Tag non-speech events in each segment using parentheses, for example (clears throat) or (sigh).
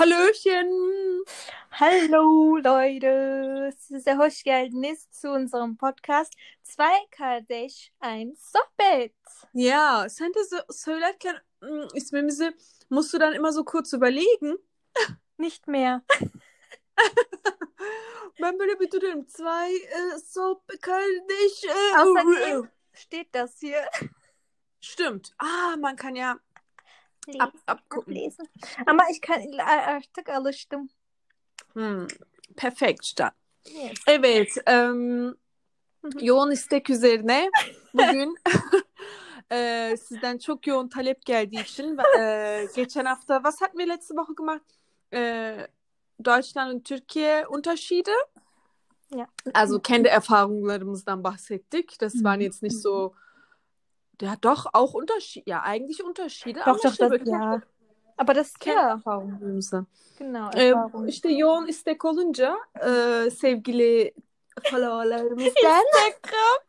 Hallöchen! Hallo Leute, size hoş geldiniz zu unserem Podcast 2 kardeş 1 sohbet. Ja, sen de so söylerken ismimizi musst du dann immer so kurz überlegen. Nicht mehr. Ben böyle bir duruyorum. Zwei äh, so kardeş. Äh, Außerdem steht das hier. Stimmt. Ah, man kann ja Lesen, ab, abgucken. lesen. Ama ich kann artık alıştım. Hmm, perfekt dann. Yes. Evet. em, yoğun istek üzerine (laughs) bugün (laughs) e, sizden çok yoğun talep geldiği için e, (laughs) geçen hafta was hatten wir letzte Woche gemacht? E, Deutschland und Türkiye Unterschiede. Ja. Also kendi erfahrungslarımızdan bahsettik. Das waren Mhm. jetzt nicht so ja doch auch Unterschiede. Ja, eigentlich Unterschiede. Doch, doch, (laughs) das, ja. Aber das kendi ja, erfahrungslarımızdan. genau. Ee, Erfahrung. işte yoğun istek olunca e, sevgili followerlarımızdan (laughs) Instagram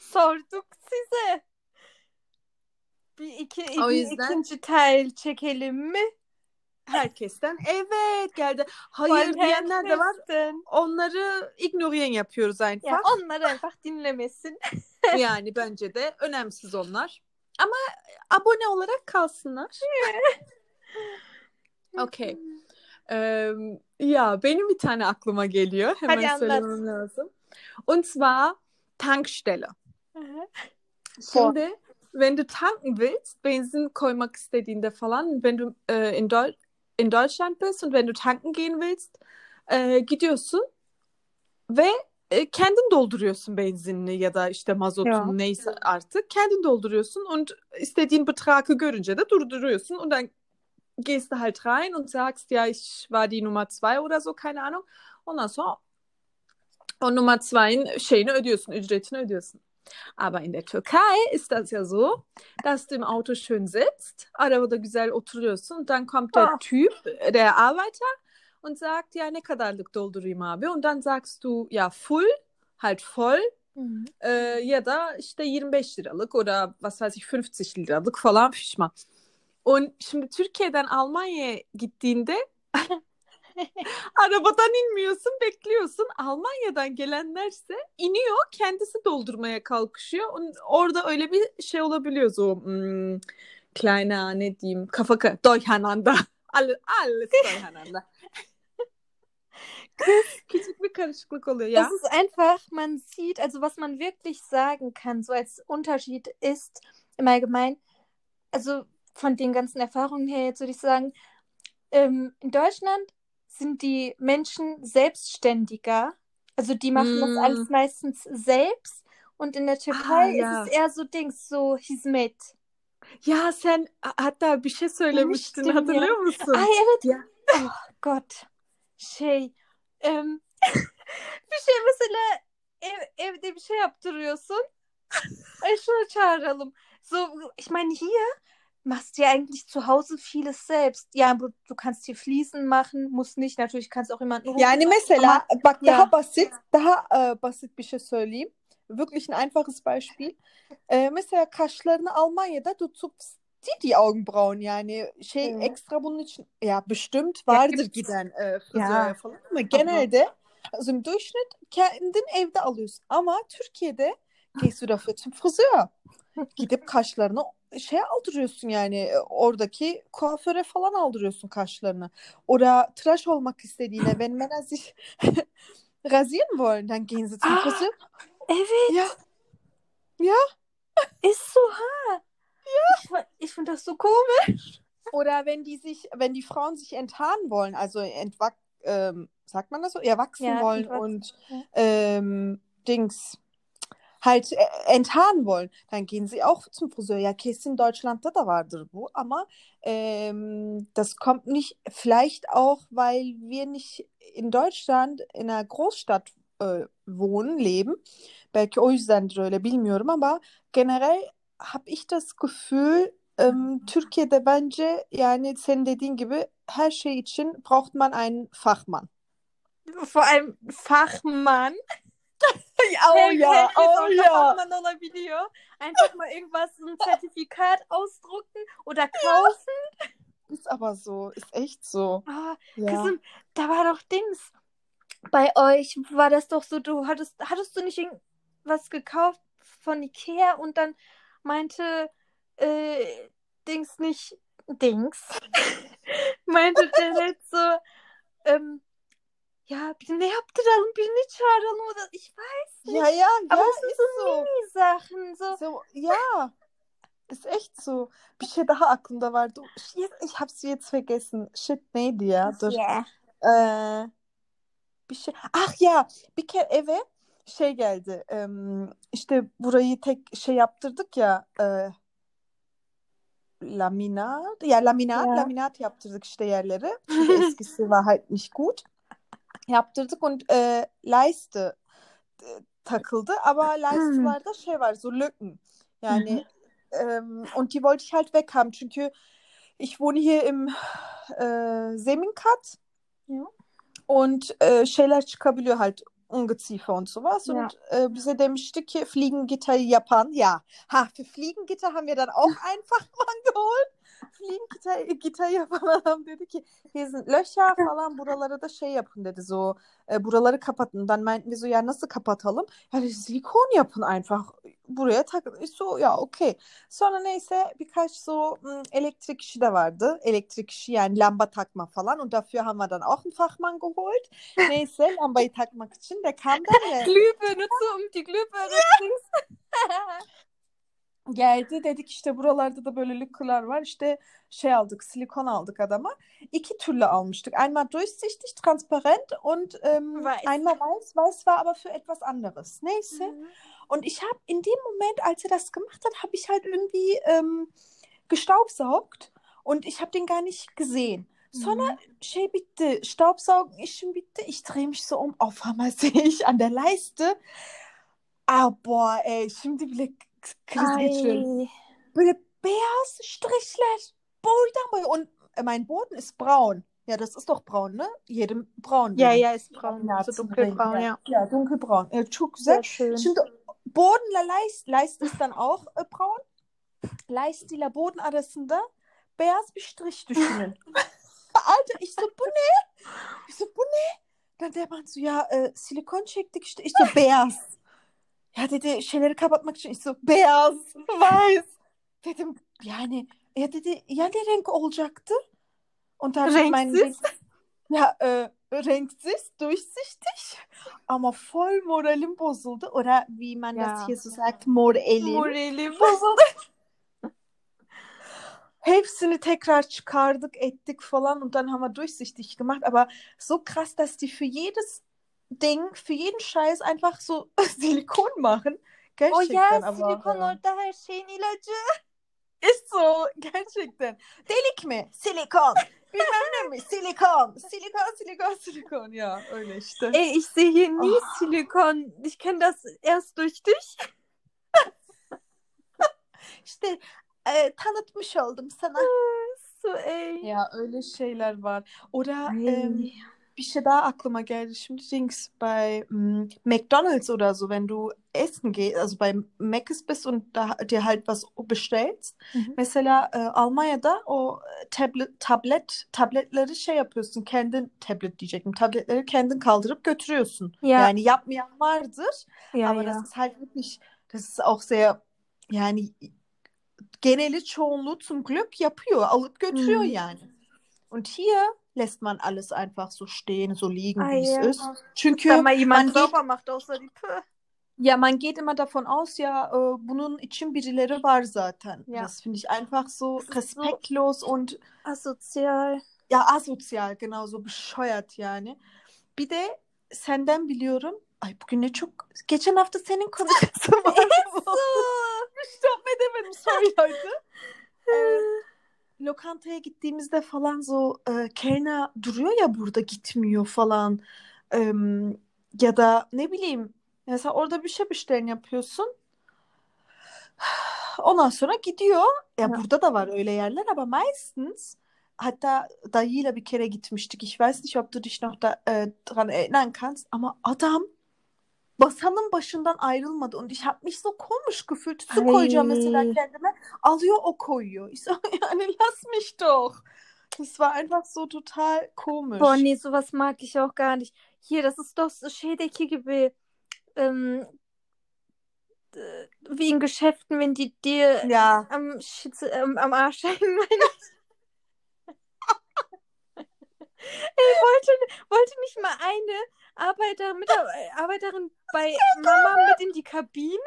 sorduk size. Bir iki, O bir yüzden- ikinci tel çekelim mi? Herkesten evet geldi. Hayır diyenler de var. Onları ignorieren yapıyoruz Ya einfach. onlar einfach dinlemesin. (laughs) Yani bence de önemsiz onlar. Ama abone olarak kalsınlar. (laughs) Okey. Ee, ya benim bir tane aklıma geliyor. Hemen Hadi anlat. söylemem lazım. Und zwar Tankstelle. Şimdi wenn du tanken willst, Benzin koymak istediğinde falan, wenn du äh, in, Deu in Deutschland bist und wenn du tanken gehen willst, äh, gidiyorsun ve e, kendin dolduruyorsun benzinini ya da işte mazotunu Ya. neyse artık kendin dolduruyorsun und istediğin Betragı görünce de durduruyorsun und dann gehst du halt rein und sagst, ja, ich war die Nummer zwei oder so, keine Ahnung. Ondan sonra o Nummer zweien şeyini ödüyorsun, ücretini ödüyorsun. Aber in der Türkei ist das ja so, dass du im Auto schön sitzt, arabada güzel oturuyorsun und dann kommt der Ah. Typ, der Arbeiter und sagt, ja, ne kadarlık doldurayım abi. Und dann sagst du, ja, full, halt voll Mhm. äh, ya da işte 25 liralık oder was weiß ich 50 liralık falan pişman. Und şimdi Türkiye'den Almanya'ya gittiğinde arabadan inmiyorsun, bekliyorsun. Almanya'dan gelenlerse iniyor, kendisi doldurmaya kalkışıyor. Orada öyle bir şey olabiliyor so hmm, kleiner ne diyeyim kafa ka- durcheinander. (laughs) Alles, alles durcheinander. (laughs) Küçük bir karışıklık oluyor ya. Das ist einfach, man sieht, also was man wirklich sagen kann, so als Unterschied ist im Allgemeinen, also von den ganzen Erfahrungen her, jetzt würde ich sagen, ähm, in Deutschland sind die Menschen selbstständiger, also die machen das Mm. alles meistens selbst und in der Türkei ja. ist es eher so Dings, so hizmet. Ya sen hatta bir şey söylemiştin Demiştim ya. hatırlıyor musun? Ay evet. Ya. Oh Gott. Şey. em, (laughs) bir şey mesela ev, evde bir şey yaptırıyorsun. Ay şunu çağıralım. So, ich meine hier machst du ja eigentlich zu Hause vieles selbst. Ja, du, kannst hier Fliesen machen, musst nicht. Natürlich kannst auch jemanden rufen. Yani mesela bak Ya. daha basit, daha e, basit bir şey söyleyeyim. Wirklich ein einfaches Beispiel. E, mesela kaşlarını Almanya'da du zuckst die, die Augenbrauen yani şey Evet. ekstra bunun için ya bestimmt vardır gibt's. giden e, Ya. frizöre falan ama genelde also im Durchschnitt kendin evde alıyorsun ama Türkiye'de gehst du dafür zum Friseur. Gidip kaşlarını şey aldırıyorsun yani e, oradaki kuaföre falan aldırıyorsun kaşlarını. Oder tıraş olmak istediğine wenn Männer sich rasieren wollen, dann gehen sie zum. Friseur. Evet, Ja, ist so hart. Ich, fi- ich finde das so komisch. oder wenn die sich, wenn die Frauen sich enttarnen wollen, also entwach, ähm, sagt man das so? Ja, wachsen Ja, wollen entwachsen, und ja. ähm, Dings halt äh, enttarnen wollen, dann gehen sie auch zum Friseur. Ja, kesin Deutschland'da da vardır bu ama ähm, das kommt nicht, vielleicht auch, weil wir nicht in Deutschland in einer Großstadt äh, wohnen, leben. Belki o yüzdendir öyle bilmiyorum ama generell habe ich das Gefühl, ähm, Türkiye'de bence yani senin dediğin gibi her şey için braucht man einen Fachmann. Vor allem Fachmann. Oh Herkes (laughs) ja, oh orada ja. Fachmann olabiliyor. Einfach mal irgendwas, ein Zertifikat ausdrucken oder kaufen. Ist aber so, ist echt so. Ah, Ja. Da war doch Dings. Bei euch war das doch so, du hattest, hattest du nicht irgendwas gekauft von Ikea und dann meinte äh, Dings nicht Dings. (laughs) meinte der nicht so, ähm, ja, bir ne yaptıralım, birini çağıralım oder ich weiß nicht. Ja, ja, Aber ist so so. Mini-Sachen, so. So, ja. Ist echt so. Bir şey daha aklımda vardı. Shit, Ich hab's jetzt vergessen. Shit neydi ya? Dur. Yeah. Ee, bir şey. Ah ya, bir kere eve şey geldi. İşte burayı tek şey yaptırdık ya. E, laminat. Ya laminat, Ja. laminat yaptırdık işte yerleri. (laughs) Eskisi halt nicht gut. Yaptırdık und e, Leiste e, takıldı. Ama Leiste'larda şey var, so Lücken. Yani ähm, und die wollte ich halt weghaben. Çünkü ich wohne hier im äh, Seminkat. Ja. Und äh, şeyler çıkabiliyor halt Ungeziefer und sowas. Ja. Und äh, bize demişti ki Fliegengitter yapan. Ja, ha, für Fliegengitter haben wir dann auch (laughs) einfach mal geholt. Fliegengitter Gitter yapan adam dedi ki sind Löcher falan buralara da şey yapın dedi so e, buraları kapatın. Dann meinten wir so ya nasıl kapatalım? Ya dedi, silikon yapın einfach buraya. Ich so ya okey. Sonra neyse birkaç so elektrik işi de vardı. Elektrik işi yani lamba takma falan. Und dafür haben wir dann auch einen Fachmann geholt. Neyse lambayı takmak için de kam dann ve Glühbirne so um die Glühbirne. (laughs) (laughs) geldi. Dedik işte buralarda da böyle lükküler var. İşte şey aldık silikon aldık adama. İki türlü almıştık. Einmal durchsichtig, transparent und ähm, Weiß. einmal weiß. Weiß war aber für etwas anderes. Neyse. Und ich habe in dem Moment, als er das gemacht hat, habe ich halt irgendwie ähm, gestaubsaugt und ich habe den gar nicht gesehen. Sonra şey bitti, Staubsaugen işim bitti. Ich drehe mich so um. Auf einmal (laughs) sehe ich an der Leiste. Ah boah ey, şimdi bile Boydan boya. Und äh, mein Boden ist braun. Ja, das ist doch braun, ne? Jedem braun. Ja, ja, ist braun. So dunkelbraun, ja. Ja, dunkelbraun. Ja, güzel. Sehr schön. Şimdi Bodenla Leist, Leist ist dann auch äh, braun. Leist ile Boden arasında beyaz bir strich düşünün. (laughs) Alter, ich so, bu ne? Ich so, bu ne? Dann der Mann so, ya e, silikon çektik işte. Ich so, beyaz. Ya dedi şeyleri kapatmak için. So, beyaz, (laughs) weiß. Dedim yani, ya dedi ya ne renk olacaktı? Und da Renksiz? ja, äh, renksiz, durchsichtig, aber voll moralim bozuldu. Oder wie man Ja. das hier so sagt, moralim. Moralim. (laughs) bozuldu. Hepsini tekrar çıkardık, ettik falan und dann haben wir durchsichtig gemacht. Aber so krass, dass die für jedes Ding, für jeden Scheiß einfach so (laughs) Silikon machen. O ya Gerçekten aber. silikon ja. orada her şeyin ilacı. (laughs) Ist so, gerçekten. Delik mi? Silikon. Bilmem ne mi? Silikon. Silikon, silikon, silikon. Ya öyle işte. Ey, ich sehe hier nie Ah. Silikon. Ich kenne das erst durch dich. İşte e, tanıtmış oldum sana. So, ey. Ya öyle şeyler var. Oder Ay. ähm, bir şey daha aklıma geldi. Şimdi Dings bei mm, McDonald's oder so, wenn du essen gehst, also bei Mc's bist und da dir halt was bestellst. Mhm. Mesela e, Almanya'da o tablet, tablet tabletleri şey yapıyorsun. Kendin tablet diyecektim. Tabletleri kendin kaldırıp götürüyorsun. Ja. Yani yapmayan vardır. Ja, Aber ja. das ist halt wirklich, das ist auch sehr, yani geneli çoğunluğu zum Glück yapıyor, alıp götürüyor Mhm. yani. Und hier lässt man alles einfach so stehen, so liegen, Ah, wie es ja. ist. Çünkü Da mal jemand man geht, sauber macht außer die Pö. ja, man geht immer davon aus, ja, e, bunun için birileri var zaten. Ja. Das finde ich einfach so ist so- respektlos und Asozial. ja asozial, genau so bescheuert yani. Bir de senden biliyorum. Ay bugün ne çok... Geçen hafta senin konuşması (laughs) var. Stop edemedim sorry Leute. (laughs) Ee, lokantaya gittiğimizde falan so e, Kellner duruyor ya burada gitmiyor falan. Em, ya da ne bileyim mesela orada bir şey bestellen yapıyorsun. (sighs) Ondan sonra gidiyor. Ya Ja. burada da var öyle yerler ama meistens hatta dayıyla bir kere gitmiştik. Ich weiß nicht, ob du dich noch da, e, dran erinnern kannst ama adam masanın başından ayrılmadı. Und ich habe mich so komisch gefühlt. Su koyacağım mesela Ay. kendime. Alıyor o koyuyor. (laughs) Ich so, yani lass mich doch. Das war einfach so total komisch. Boah, nee, sowas mag ich auch gar nicht. Hier, das ist doch so Schädecke gibi ähm, äh, wie in Geschäften, wenn die dir Ja. am, Schitze, ähm, am Arsch (laughs) hängen. meine ich. Ey, wollte, wollte nicht mal eine Arbeiter, Mitar Arbeiterin bei Mama mit in die Kabine?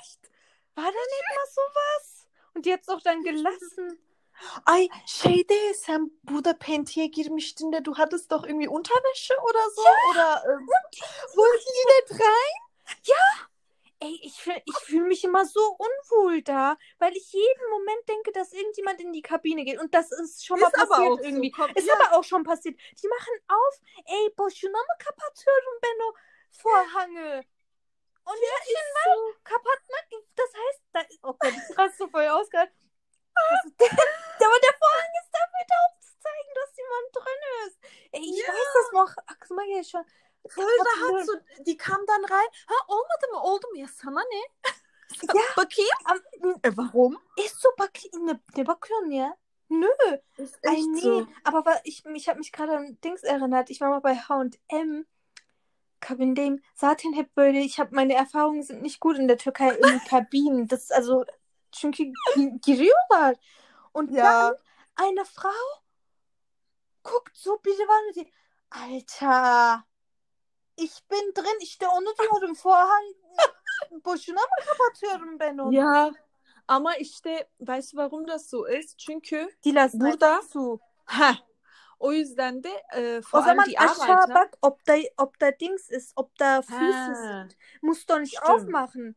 Echt? War da nicht mal sowas? Und die hat's auch dann gelassen. Ay şeyde sen burada Penti'ye girmiştin de du hattest doch irgendwie Unterwäsche oder so oder ähm, wollten die nicht rein? Ey, ich, fühl- ich fühle mich immer so unwohl da, weil ich jeden Moment denke, dass irgendjemand in die Kabine geht. Und das ist schon mal Ist passiert so, irgendwie. komm, ist ja. aber auch schon passiert. Die machen auf, ey, boşuna mı kapatıyorum ben o Vorhange? Und ja, ist mal kapatmak, das heißt, da, oh Gott, ich raste so voll aus gerade. Das ist- Aber der Vorhang ist dafür da, um zu zeigen, dass jemand drin ist. Ey, ich Ja. weiß das noch. Ach, mal ja schon. Böyle rahat so, die kam dann rein. Ha olmadı mı? Oldu mu? Ya sana ne? (laughs) Ja. (laughs) Bakayım. E, warum? ist so bak ne, ne bakıyorsun ya? Nö. Ist Ey, nee, aber wa- ich, ich habe mich gerade an Dings erinnert. Ich war mal bei H&M. Hep böyle, ich habe meine Erfahrungen sind nicht gut in der Türkei in (laughs) Kabinen. Das ist also çünkü gi- giriyorlar. Und Ja. dann eine Frau guckt so mı diye. Alter. Ich bin drin. İşte onu diyorum. Vorhang boşuna mı kapatıyorum ben onu? Ja, ama işte weißt du warum das so ist? Çünkü Die lassen Burada- zu. ha o yüzden de e, O vor allem zaman die aşağı Arbeiter. bak, ob da, ob da Dings ist, ob da Füße sind. Musst doch nicht Stimmt. aufmachen.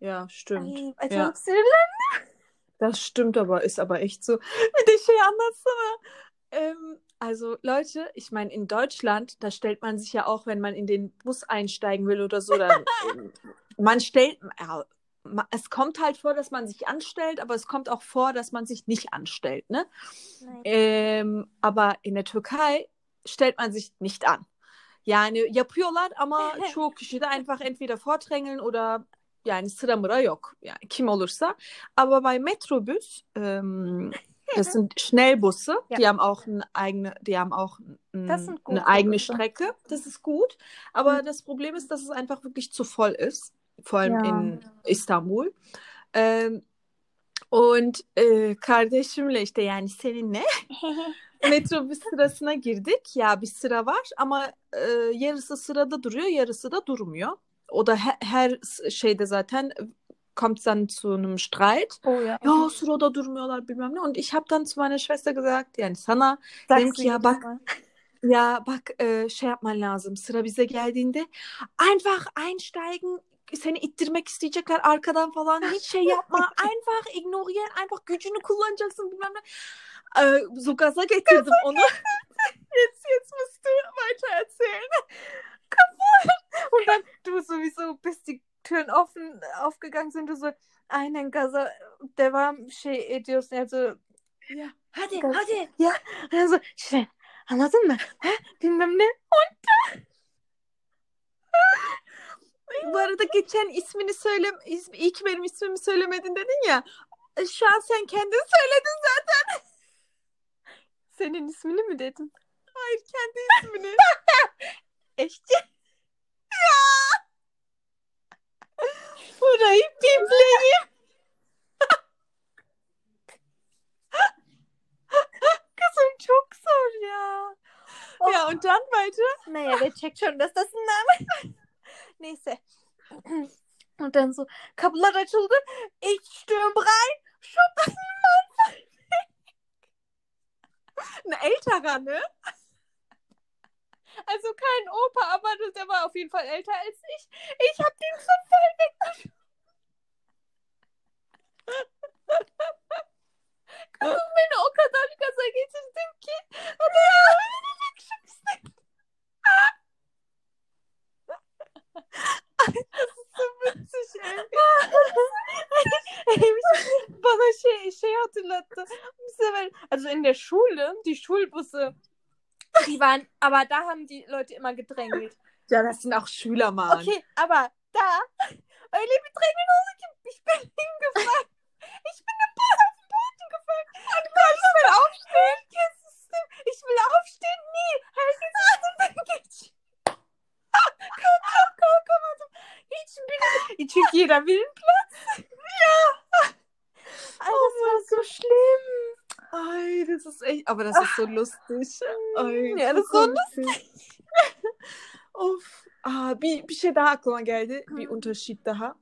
ja, stimmt. Ay, acayip Ja. Das stimmt aber, ist aber echt so. Bir de şey anlatsana. Ähm, also Leute, ich meine, in Deutschland, da stellt man sich ja auch, wenn man in den Bus einsteigen will oder so, dann (laughs) ähm, man stellt, ja, es kommt halt vor, dass man sich anstellt, aber es kommt auch vor, dass man sich nicht anstellt, ne? Ähm, aber in der Türkei stellt man sich nicht an. Yani yapıyorlar ama (laughs) çoğu kişi de einfach entweder vordrängeln oder yani sıra mıra yok. Yani kim olursa. Aber bei Metrobus, ähm, das sind Schnellbusse, Ja. die haben auch eine eigene, die haben auch ein, eine eigene. Strecke. Das ist gut. Aber Mhm. das Problem ist, dass es einfach wirklich zu voll ist. Vor allem Ja. in Istanbul. Ähm, und e, kardeşimle işte yani seninle (laughs) metrobüs sırasına girdik. Ya bir sıra var ama e, yarısı sırada duruyor, yarısı da durmuyor. O da her, her şeyde zaten kommt dann zu einem Streit. oh ja. Ja, sırada durmuyorlar bilmem ne. Und ich habe dann zu meiner Schwester gesagt, yani sana Sagst dedim ki ya bak Mal. ya bak e, şey yapman lazım. Sıra bize geldiğinde einfach einsteigen. Seni ittirmek isteyecekler arkadan falan. Hiç şey yapma. (laughs) einfach ignorieren. Einfach gücünü kullanacaksın bilmem ne. Äh, so gaza getirdim onu. jetzt, jetzt musst du weiter erzählen. Und dann du sowieso, bis die Türen offen aufgegangen sind, du so einen Gaza, der war şey ediyorsun yani so, Ja. Hadi, Gaz- hadi. yani so, işte anladın mı? Ha? Bilmem ne. Bu arada geçen ismini söyle, is, iyi ki benim ismimi söylemedin dedin ya. Şu an sen kendin söyledin zaten. (laughs) Senin ismini mi dedim? Hayır kendi ismini. (laughs) Eşci. Burayı pipleyeyim. Kızım çok zor ya. Oh. Ja, und dann weiter. Naja, wer checkt schon, dass das ein Name Neyse. Und dann so, kapılar açıldı. Ich stürm rein. Schubsen. Ein älterer, ne? Also kein Opa, aber der war auf jeden Fall älter als ich. Ich hab den so voll Kızım beni o kadar gaza getirdim ki. O da beni wegschubsen. Witzig, ey. Ey, bana şey, şey hatırlattı. Bir sefer, also in der Schule, die Schulbusse, die waren, aber da haben die Leute immer gedrängelt. Ja, das sind auch Schüler, Mann. Okay, aber da, öyle bir drängeln oldu ki ich bin hingefallen. Ich bin im Boden, auf den Boden gefallen. Und Herkes ich will aufstehen. Nee, herkes üstünden geç. komm, komm, komm, komm. Also, hiç bile. Çünkü jeder will einen Platz. Ja. Alter, das war so schlimm. Ei, das ist echt, aber das ist so lustig. Ay, Ja, das ist so komik. of. Aa, bir, bir şey daha aklıma geldi. Bir unterschied daha.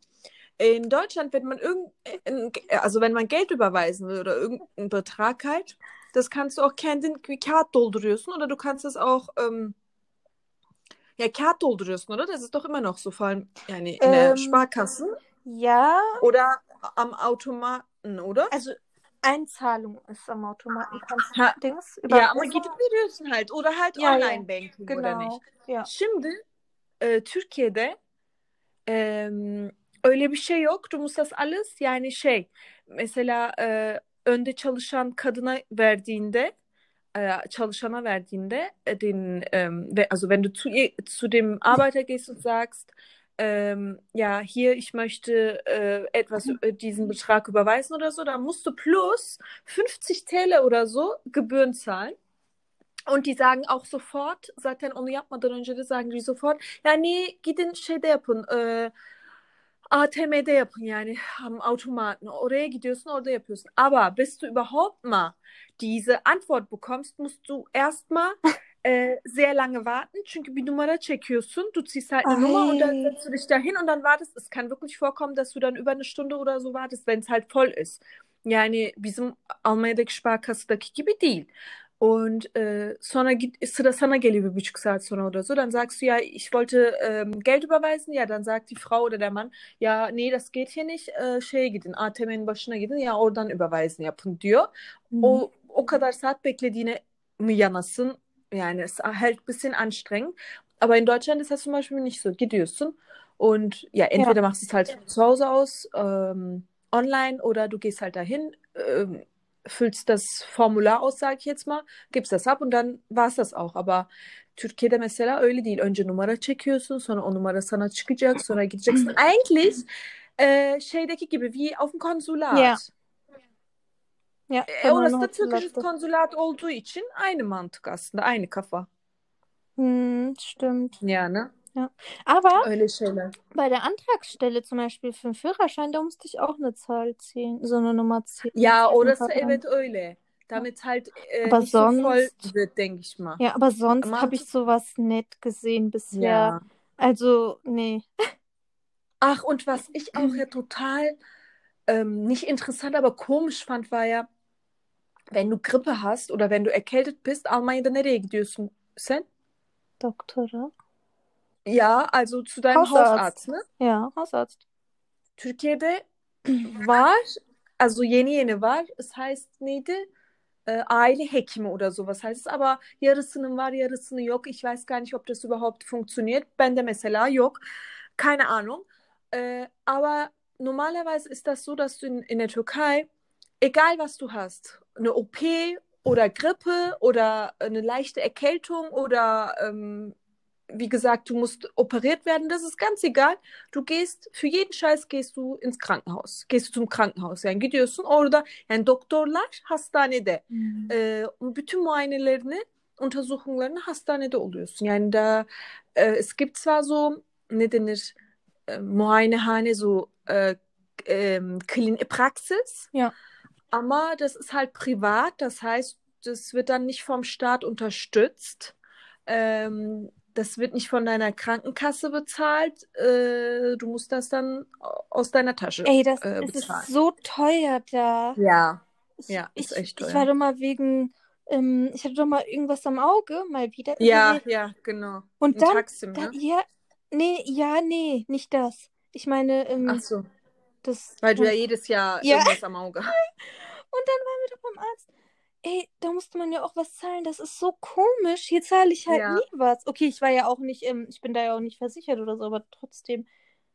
In Deutschland, wenn man irgendein, also wenn man Geld überweisen will oder irgendeinen Betrag halt, das kannst du auch kendin kağıt dolduruyorsun oder du kannst es auch ähm, ja kağıt dolduruyorsun, oder? Das ist doch immer noch so, vor allem yani in der Ähm, Sparkassen Ja, oder am Automaten, oder? also Einzahlung ist am Automaten. Kannst Ha, du Dings Ya ama überweisen? gidip veriyorsun halt oder halt ya. online banking oder Genau. nicht. Ja. Şimdi e, Türkiye'de e, öyle bir şey yok. Das alles yani şey mesela e, önde çalışan kadına verdiğinde e, çalışana verdiğinde e, den ähm, we- also wenn du zu ihr, zu dem Arbeiter gehst und sagst ähm, ja hier ich möchte äh, etwas äh, diesen Betrag überweisen oder so, dann musst du plus 50 TL oder so Gebühren zahlen. Und die sagen auch sofort, zaten onu yapmadan önce de sagen die sofort, ya nee, gidin şeyde yapın, e, ATM'de yapın yani am Automaten. Oraya gidiyorsun, orada yapıyorsun. Aber bis du überhaupt mal diese Antwort bekommst, musst du erstmal (laughs) äh, sehr lange warten. Çünkü bir numara çekiyorsun, du ziehst halt eine Nummer und dann setzt du dich dahin und dann wartest. Es kann wirklich vorkommen, dass du dann über eine Stunde oder so wartest, wenn es halt voll ist. Yani bizim Almanya'daki Sparkassadaki gibi değil. Und äh, sonra git, sıra sana geliyor bir buçuk saat sonra oder so. Dann sagst du ja, ich wollte ähm, Geld überweisen. Ja, dann sagt die Frau oder der Mann, ya nee, das geht hier nicht. Äh, şeye gidin, ATM'nin başına gidin. Ya oradan überweisen yapın diyor. Mhm. O o kadar saat beklediğine mi yanasın? Yani es ist halt ein bisschen anstrengend. Aber in Deutschland ist das zum Beispiel nicht so. Gidiyorsun und ja, entweder machst du es halt von zu Hause aus, ähm, online oder du gehst halt dahin, ähm, füllst das Formular aus, sag ich jetzt mal, gibst das ab und dann war es das auch. Aber Türkiye'de mesela öyle değil. Önce numara çekiyorsun, sonra o numara sana çıkacak, sonra gideceksin. (laughs) Eigentlich e, şeydeki gibi, wie auf dem Konsulat. Ja. Ja, E, orası da Türkisches Konsulat- olduğu için aynı mantık aslında, aynı kafa. Hm, stimmt. Yani Aber öyle şeyler. bei der Antragsstelle zum Beispiel für den Führerschein, da musste ich auch eine Zahl ziehen, so eine Nummer ziehen. Fahrplan. evet öyle. Damit halt e, Aber nicht so voll sonst- wird, denke ich mal. Ja, aber sonst habe ich sowas nicht gesehen bisher. Ja. Also, nee. Ach, und was ich auch ja (clears throat) total ähm, nicht interessant, aber komisch fand, war ja, wenn du Grippe hast oder wenn du erkältet bist, Almanya'da nereye gidiyorsun sen? Doktora. Ja, also zu deinem Hausarzt. Hausarzt, ne? Ja, Hausarzt. Türkiye'de var, also yeni yeni var. Es heißt neydi? Äh, aile hekimi oder sowas heißt es. Aber yarısının var, yarısının yok. Ich weiß gar nicht, ob das überhaupt funktioniert. Bende mesela yok. Keine Ahnung. Äh, aber normalerweise ist das so, dass du in, in der Türkei, egal was du hast, eine OP oder Grippe oder eine leichte Erkältung oder ähm, wie gesagt, du musst operiert werden, das ist ganz egal. Du gehst, für jeden Scheiß gehst du ins Krankenhaus. Gehst du zum Krankenhaus. Yani gidiyorsun orada, yani doktorlar hastanede. Mhm. Ee, bütün muayenelerini, untersuchunglarını hastanede oluyorsun. Yani da e, es gibt zwar so, ne denir, e, muayenehane, so äh, ähm, Klin Praxis, Ja. aber das ist halt privat, das heißt, das wird dann nicht vom Staat unterstützt. Ähm, das wird nicht von deiner Krankenkasse bezahlt. Äh, du musst das dann aus deiner Tasche Ey, das äh, es ist bezahlen. so teuer da. Ja, Ich, Ja, ich, ist echt ich teuer. war doch mal wegen, ähm, ich hatte doch mal irgendwas am Auge, mal wieder. ja, Nee. ja, genau. Und Ein dann, Taksim, da, ne? ja, nee, ja, nee, nicht das. Ich meine, ähm, Ach so, das. weil du ja jedes Jahr Ja. irgendwas am Auge hast. (laughs) Und dann waren wir doch beim Arzt. Ey, da musste man ja auch was zahlen. Das ist so komisch. Hier zahle ich halt Ja. nie was. Okay, ich war ja auch nicht, ähm, ich bin da ja auch nicht versichert oder so, aber trotzdem,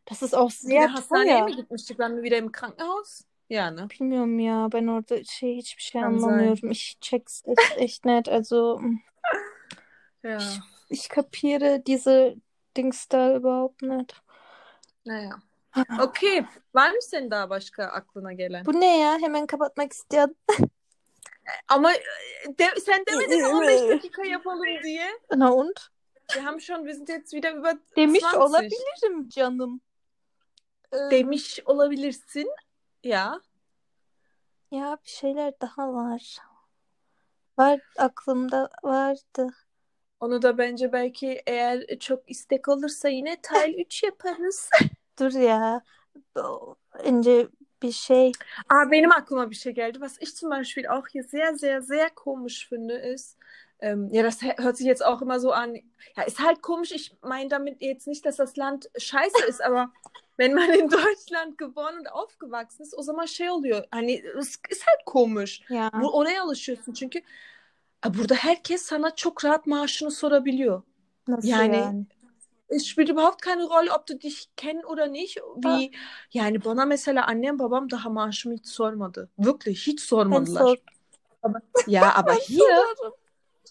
das ist auch sehr hastaneye teuer. gitmiştik? Ben mi wieder im Krankenhaus? Ya ne? Hiçbir şey Kann sein. anlamıyorum. Ich check's echt, echt nicht. Also mm, Ja, ich kapiere diese Dings da überhaupt nicht. naja. Okay, var mı senin daha başka aklına gelen? Bu ne ya? Hemen kapatmak (laughs) istiyorum. Ama e, de, sen demedin mi 15 dakika yapalım diye. Na und? Wir haben schon, wir sind jetzt wieder über Demiş 20. olabilirim canım. Ee, Demiş olabilirsin. Ya. Ya bir şeyler daha var. Var aklımda vardı. Onu da bence belki eğer çok istek olursa yine Tile 3 (laughs) yaparız. Dur ya. Önce bir şey. Aber benim aklıma bir şey geldi. Was ich zum Beispiel auch hier sehr, sehr, sehr komisch finde, ist, ähm, ja, das hört sich jetzt auch immer so an. Ja, ist halt komisch. Ich meine damit jetzt nicht, dass das Land scheiße ist, aber (laughs) wenn man in Deutschland geboren und aufgewachsen ist, o zaman şey oluyor. Hani es ist halt komisch. Ya. Bu, oraya alışıyorsun çünkü e, burada herkes sana çok rahat maaşını sorabiliyor. Nasıl Yani yani? Es spielt überhaupt keine Rolle, ob du dich kennen oder nicht. Wie, yani bana mesela annem babam daha maaşımı hiç sormadı. Wirklich hiç sormadılar. sor. Ja, aber hier,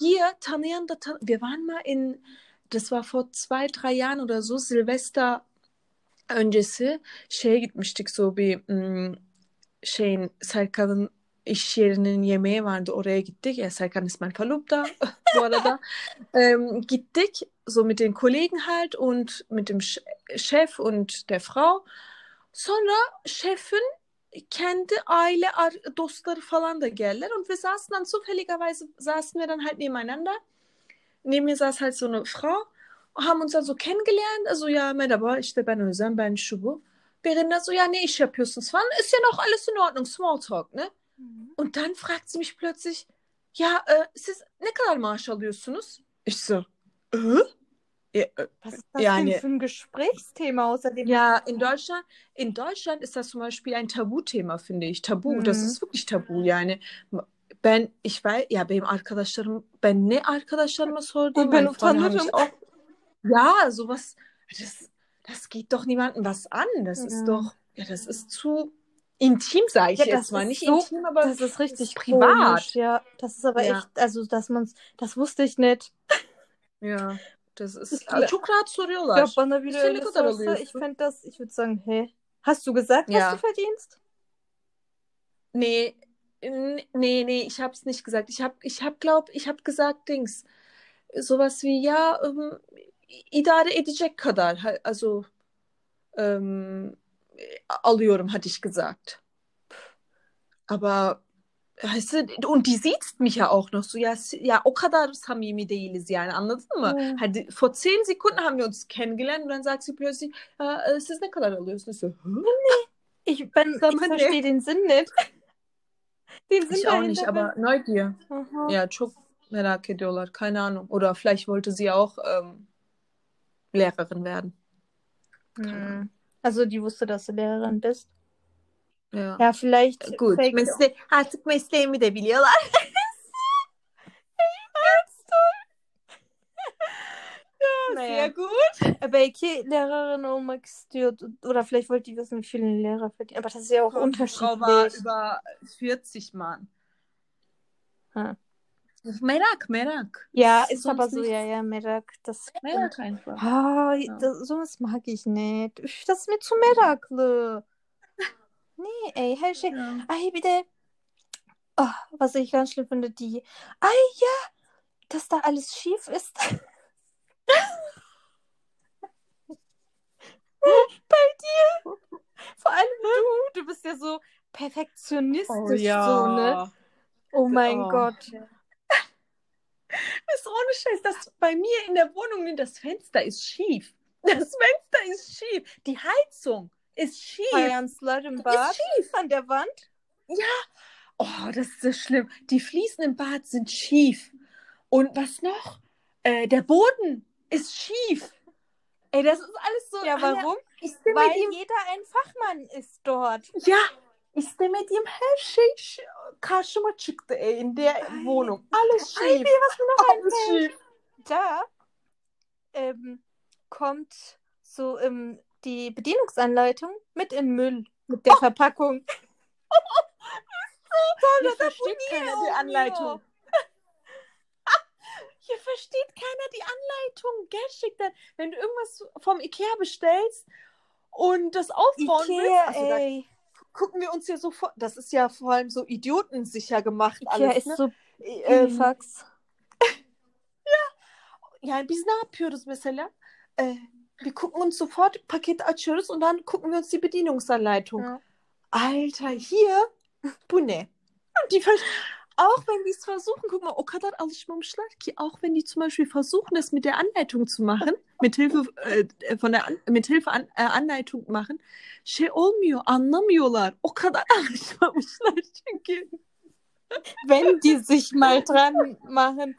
hier tanıyan da tan wir waren mal in, das war vor zwei, drei Jahren oder so, Silvester öncesi şeye gitmiştik so bir mm, şeyin Serkan'ın iş yerinin yemeği vardı oraya gittik. Ja, Serkan ist mein Verlobter bu arada. Ähm, gittik so mit den Kollegen halt und mit dem Chef und der Frau. Sonra şefin kendi aile ar- dostları falan da geldiler und wir saßen dann zufälligerweise saßen wir dann halt nebeneinander. Neben mir saß halt so eine Frau haben uns dann so kennengelernt. Also ja, merhaba işte ben Özlem, ben şu bu. So, ja, ne iş yapıyorsunuz falan. Ist ja noch alles in Ordnung, Smalltalk, ne? Und dann fragt sie mich plötzlich, ja, äh, siz ne kadar maaş alıyorsunuz? Ich so, äh? Ja, äh, Was ist das Ja, denn für ein Gesprächsthema außerdem? ja, in Deutschland, in Deutschland ist das zum Beispiel ein Tabuthema, finde ich. Tabu, das Mhm. ist wirklich tabu yani. Ben, ich weiß, ya benim arkadaşlarım, ben ne arkadaşlarıma sordum, ben utanırım. auch, ja, sowas, das, das geht doch niemandem was an. Das Ja. ist doch, ja, das ist zu intim, sage ich Ja, jetzt das mal. Nicht so- intim, aber Das ist richtig privat. komisch, ja. Das ist aber Ja. echt, also dass man's, das wusste ich nicht. Ja, das ist, Ich also çok rahat Ich soruyorlar. glaube, bana biri öyle sorsa, ich fände das, ich würde sagen, hä? Hast du gesagt, was du verdienst? Nee, nee, nee, ich habe es nicht gesagt. Ich habe, ich hab, glaub, ich habe gesagt, Dings, sowas wie, ja, ähm, idare edecek kadar, also ähm, alıyorum, hatte ich gesagt. Aber, weißt du, und die sieht mich ja auch noch so, ja, ja, o kadar samimi değiliz yani, anladın mı? Ja. Hadi, vor zehn Sekunden haben wir uns kennengelernt und dann sagt sie plötzlich, ja, äh, siz ne kadar alıyorsunuz? Ich so? Ich, ben, Sag ich verstehe den Sinn nicht. Den Sinn Ich auch nicht, aber Neugier. Aha. Ja, çok merak ediyorlar. Keine Ahnung. Oder vielleicht wollte sie auch ähm, Lehrerin werden. Hm. Also die wusste, dass du Lehrerin bist. Ja. Ja, vielleicht Gut. fake- Mesle artık mesleğimi de biliyorlar. Naja. Sehr gut. Belki Lehrerin olmak istiyordu. Oder vielleicht wollte die wissen, wie viel ein Lehrer verdient. Aber das ist ja auch Die Frau war unterschiedlich. über 40 Mann. Ha. Merak, Merak. Ja, ist sonst aber so, nichts. ja, ja, Merak. Das Merak einfach. Ah, Ja. das, sowas mag ich nicht. Üf, das ist mir zu meraklı. (laughs) Nee, ey, her şey. Ja. Ay bir de ah, was ich ganz schlimm finde, die Ay ja, dass da alles schief ist. (laughs) Bei dir. Vor allem du, du bist ja so perfektionistisch so, ne? Oh mein Oh. Gott. Ist ohne Scheiß, das bei mir in der Wohnung, das Fenster ist schief. Das Fenster ist schief. Die Heizung ist schief. Fayanslar im Ist Bad schief. an der Wand. Oh, das ist so schlimm. Die Fliesen im Bad sind schief. Und was noch? Äh, der Boden ist schief. Ey, das ist alles so. Ja, warum? istemediğim, Weil jeder ein Fachmann ist dort. ya istemediğim her şey karşıma çıktı ey, in der Ay. Wohnung. Alles Ay, schief. wie, was noch Alles schief. Da ähm, kommt so ähm, die Bedienungsanleitung mit in Müll mit der Verpackung. (laughs) Hier das versteht abonnieren, keiner die oh, Anleitung. (laughs) Hier versteht keiner die Anleitung. Gerçekten. Wenn du irgendwas vom Ikea bestellst und das aufbauen willst, Ikea, also da ey. Gucken wir uns ja sofort. Das ist ja vor allem so idiotensicher gemacht Ikea alles. ist ne? so Ähm, Fax. Yani biz ne yapıyoruz mesela? Ee, wir gucken uns sofort Paket açıyoruz und dann gucken wir uns die Bedienungsanleitung. Ja. Alter, hier, bu ne? Und die auch wenn die es versuchen, guck mal, o kadar alışmamışlar ki, auch wenn die zum Beispiel versuchen, es mit der Anleitung zu machen, (laughs) mit Hilfe äh, von der An mit Hilfe an, äh, Anleitung machen, şey olmuyor, anlamıyorlar. O kadar alışmamışlar çünkü. Wenn die sich mal (laughs) dran machen.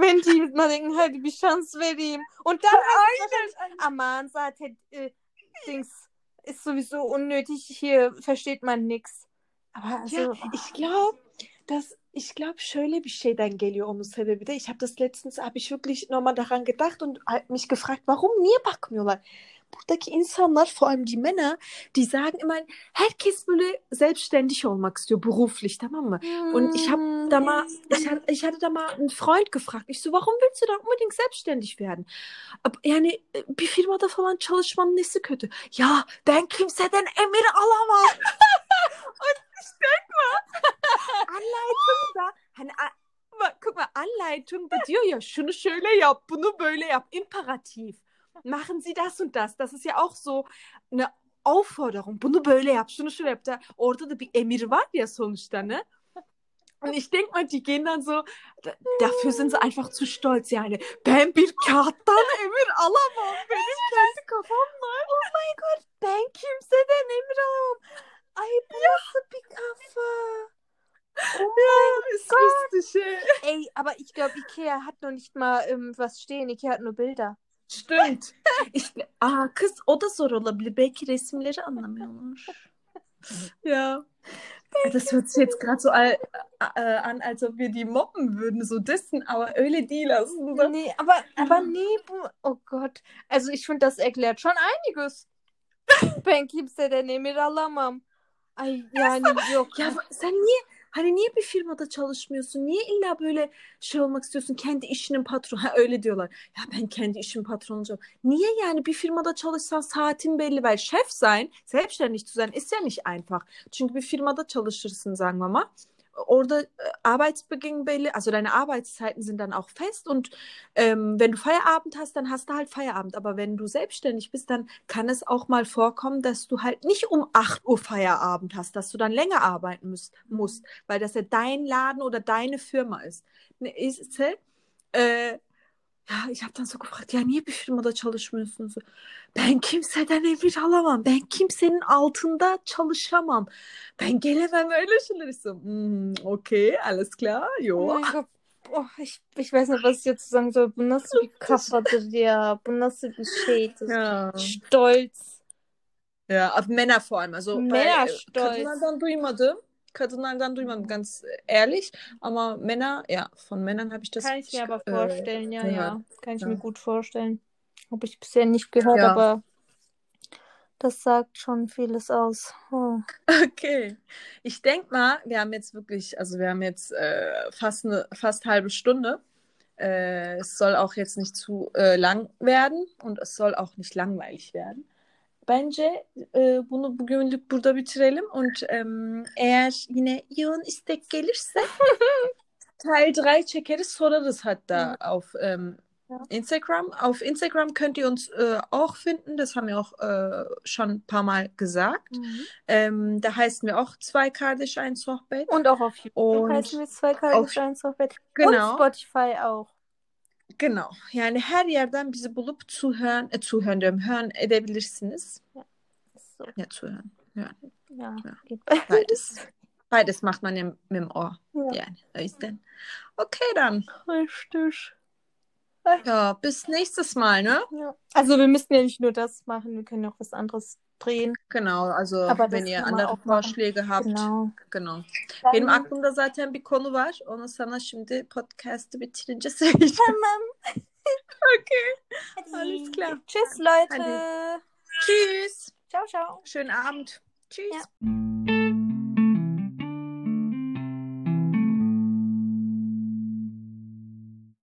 Wenn die mal denken, hadi bir şans vereyim. Und dann wahrscheinlich, Aman zaten äh, Dings ist sowieso unnötig. Hier versteht man nix. Aber also, Ya ich glaube, dass ich glaube şöyle bir şeyden geliyor onun sebebi de. Ich habe das letztens habe ich wirklich nochmal daran gedacht und mich gefragt, warum niye bakmıyorlar? Buradaki insanlar, vor allem die Männer, die sagen immer, herkes böyle selbstständig olmak istiyor, beruflich, tamam mı? Und ich habe da mal, ich, ich hatte da mal einen Freund gefragt. Ich so, warum willst du da unbedingt selbstständig werden? Ab, yani bir firmada falan çalışmanın nesi kötü? Ya ben kimseden emir alamam. (laughs) Und ich denk mal, Anleitung da, hani bak, guck mal, Anleitung da diyor ya şunu şöyle yap, bunu böyle yap. Imperativ. Machen Sie das und das. Das ist ja auch so eine Aufforderung. Bunu böyle yap, şunu şöyle yap. Da, orada da bir emir var ya sonuçta ne? Und ich denke mal, die gehen dann so, da- dafür sind sie einfach zu stolz. Yani ben bir kağıttan emir alamam. Benim kendi kafam var. Oh mein Gott, ben kimseden emir alamam. Ay bu nasıl bir kafa? Oh Ja, ist lustig. ey. Ey, aber ich glaube, Ikea hat noch nicht mal ähm, was stehen. Ikea hat nur Bilder. Stimmt. İşte, aa kız o da zor olabilir. Belki resimleri anlamıyorlar. (laughs) ja. Das hört sich jetzt gerade so all, äh, an, als ob wir die mobben würden, so dissen, aber öyle değil aslında. Nee, aber, aber nee, bu- oh Gott. Also ich finde, das erklärt schon einiges. (laughs) Ben kimseden emir alamam. Ay yani yok. Ya sen niye hani niye bir firmada çalışmıyorsun? Niye illa böyle şey olmak istiyorsun? Kendi işinin patronu. Ha öyle diyorlar. Ya ben kendi işimin patronu olacağım. Niye yani bir firmada çalışsan saatin belli, weil Chef sein, selbstständig zu sein ist ja nicht einfach. Çünkü bir firmada çalışırsın sagen wir mal. Orada äh, Arbeitsbeginn belli, also deine Arbeitszeiten sind dann auch fest und ähm, wenn du Feierabend hast, dann hast du halt Feierabend. Aber wenn du selbstständig bist, dann kann es auch mal vorkommen, dass du halt nicht um 8 Uhr Feierabend hast, dass du dann länger arbeiten müsst, musst, weil das ja dein Laden oder deine Firma ist. Ne, ise e, ya ich habe dann so gefragt, ya niye bir firmada çalışmıyorsunuz? Ben kimseden emir alamam. Ben kimsenin altında çalışamam. Ben gelemem öyle şeyler istiyorum. Hmm, okay, alles klar, Oh jo. mein Gott. Oh, ich, ich weiß nicht, was ich jetzt sagen soll. Bu nasıl bir (laughs) kafadır ya? Bu nasıl bir şeydir? Ja. Stolz. Ja, auf Männer vor allem. Also Männerstolz. Kadınlardan duymadım. Kadınlardan duymadım, ganz ehrlich. Aber Männer, ja, von Männern habe ich das Kann ich mir aber äh, vorstellen, ja, ja. gehört. Kann ich Ja. mir gut vorstellen. Habe ich bisher nicht gehört, Ja. aber das sagt schon vieles aus. Oh. Okay. Ich denke mal, wir haben jetzt wirklich, also wir haben jetzt äh, fast eine fast halbe Stunde. Äh, es soll auch jetzt nicht zu äh, lang werden und es soll auch nicht langweilig werden. Bence e, bunu bugünlük burada bitirelim und ähm, eğer yine yoğun istek gelirse (laughs) Teil 3 çekeriz sorarız hatta auf ähm, Ja. Instagram. Auf Instagram könnt ihr uns äh, auch finden, das haben wir auch äh, schon ein paar Mal gesagt. Mhm. Ähm, da heißen wir auch zwei Kardeş ein Sohbet. Und auch auf YouTube Und heißen wir zwei auf- Kalbestein Sohbet. Genau. Und Spotify auch. Genau. Yani her yerden bizi bulup zuhören, e, zuhören diyorum, hören edebilirsiniz. So. Ja, zuhören. Ja, Ja, Ja. beides. (laughs) Beides macht man ja mit dem Ohr. Ja. Yani, o yüzden. Okay, dann. Richtig. Ja, bis nächstes Mal, ne? Ja. Also wir müssen ja nicht nur das machen, wir können auch was anderes drehen. Genau, also Aber wenn ihr andere machen. Vorschläge habt. Genau. Genau. Dann- Benim aklımda zaten bir konu var. Onu sana şimdi podcast'ı bitirince (laughs) söyleyeceğim. Tamam. (laughs) Okay. Alles klar. Tschüss, Leute. Hadi. Tschüss. Ciao, ciao. Schönen Abend. Tschüss. Ja.